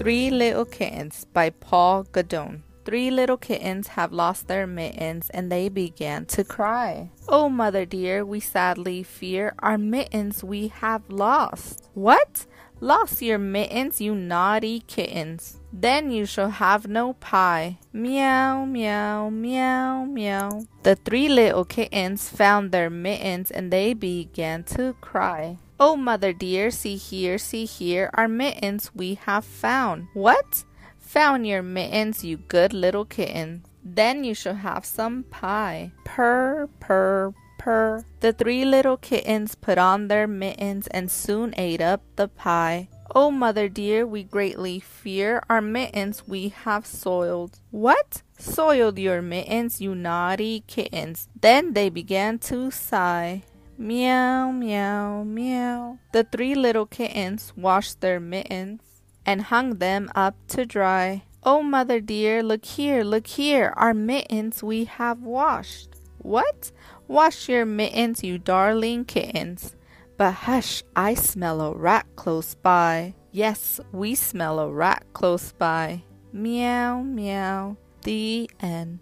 Three Little Kittens by Paul Galdone. Three little kittens have lost their mittens and they began to cry. Oh, mother dear, we sadly fear our mittens we have lost. What? Lost your mittens, you naughty kittens. Then you shall have no pie. Meow, meow, meow, meow. The three little kittens found their mittens and they began to cry. Oh, mother dear, see here, see here, our mittens we have found. What? Found your mittens, you good little kitten. Then you shall have some pie. Purr, purr, purr. The three little kittens put on their mittens and soon ate up the pie. Oh, mother dear, we greatly fear our mittens we have soiled. What? Soiled your mittens, you naughty kittens. Then they began to sigh. Meow, meow, meow. The three little kittens washed their mittens and hung them up to dry. Oh, mother dear, look here, look here, our mittens we have washed. What? Wash your mittens, you darling kittens. But hush, I smell a rat close by. Yes, we smell a rat close by. Meow, meow. The end.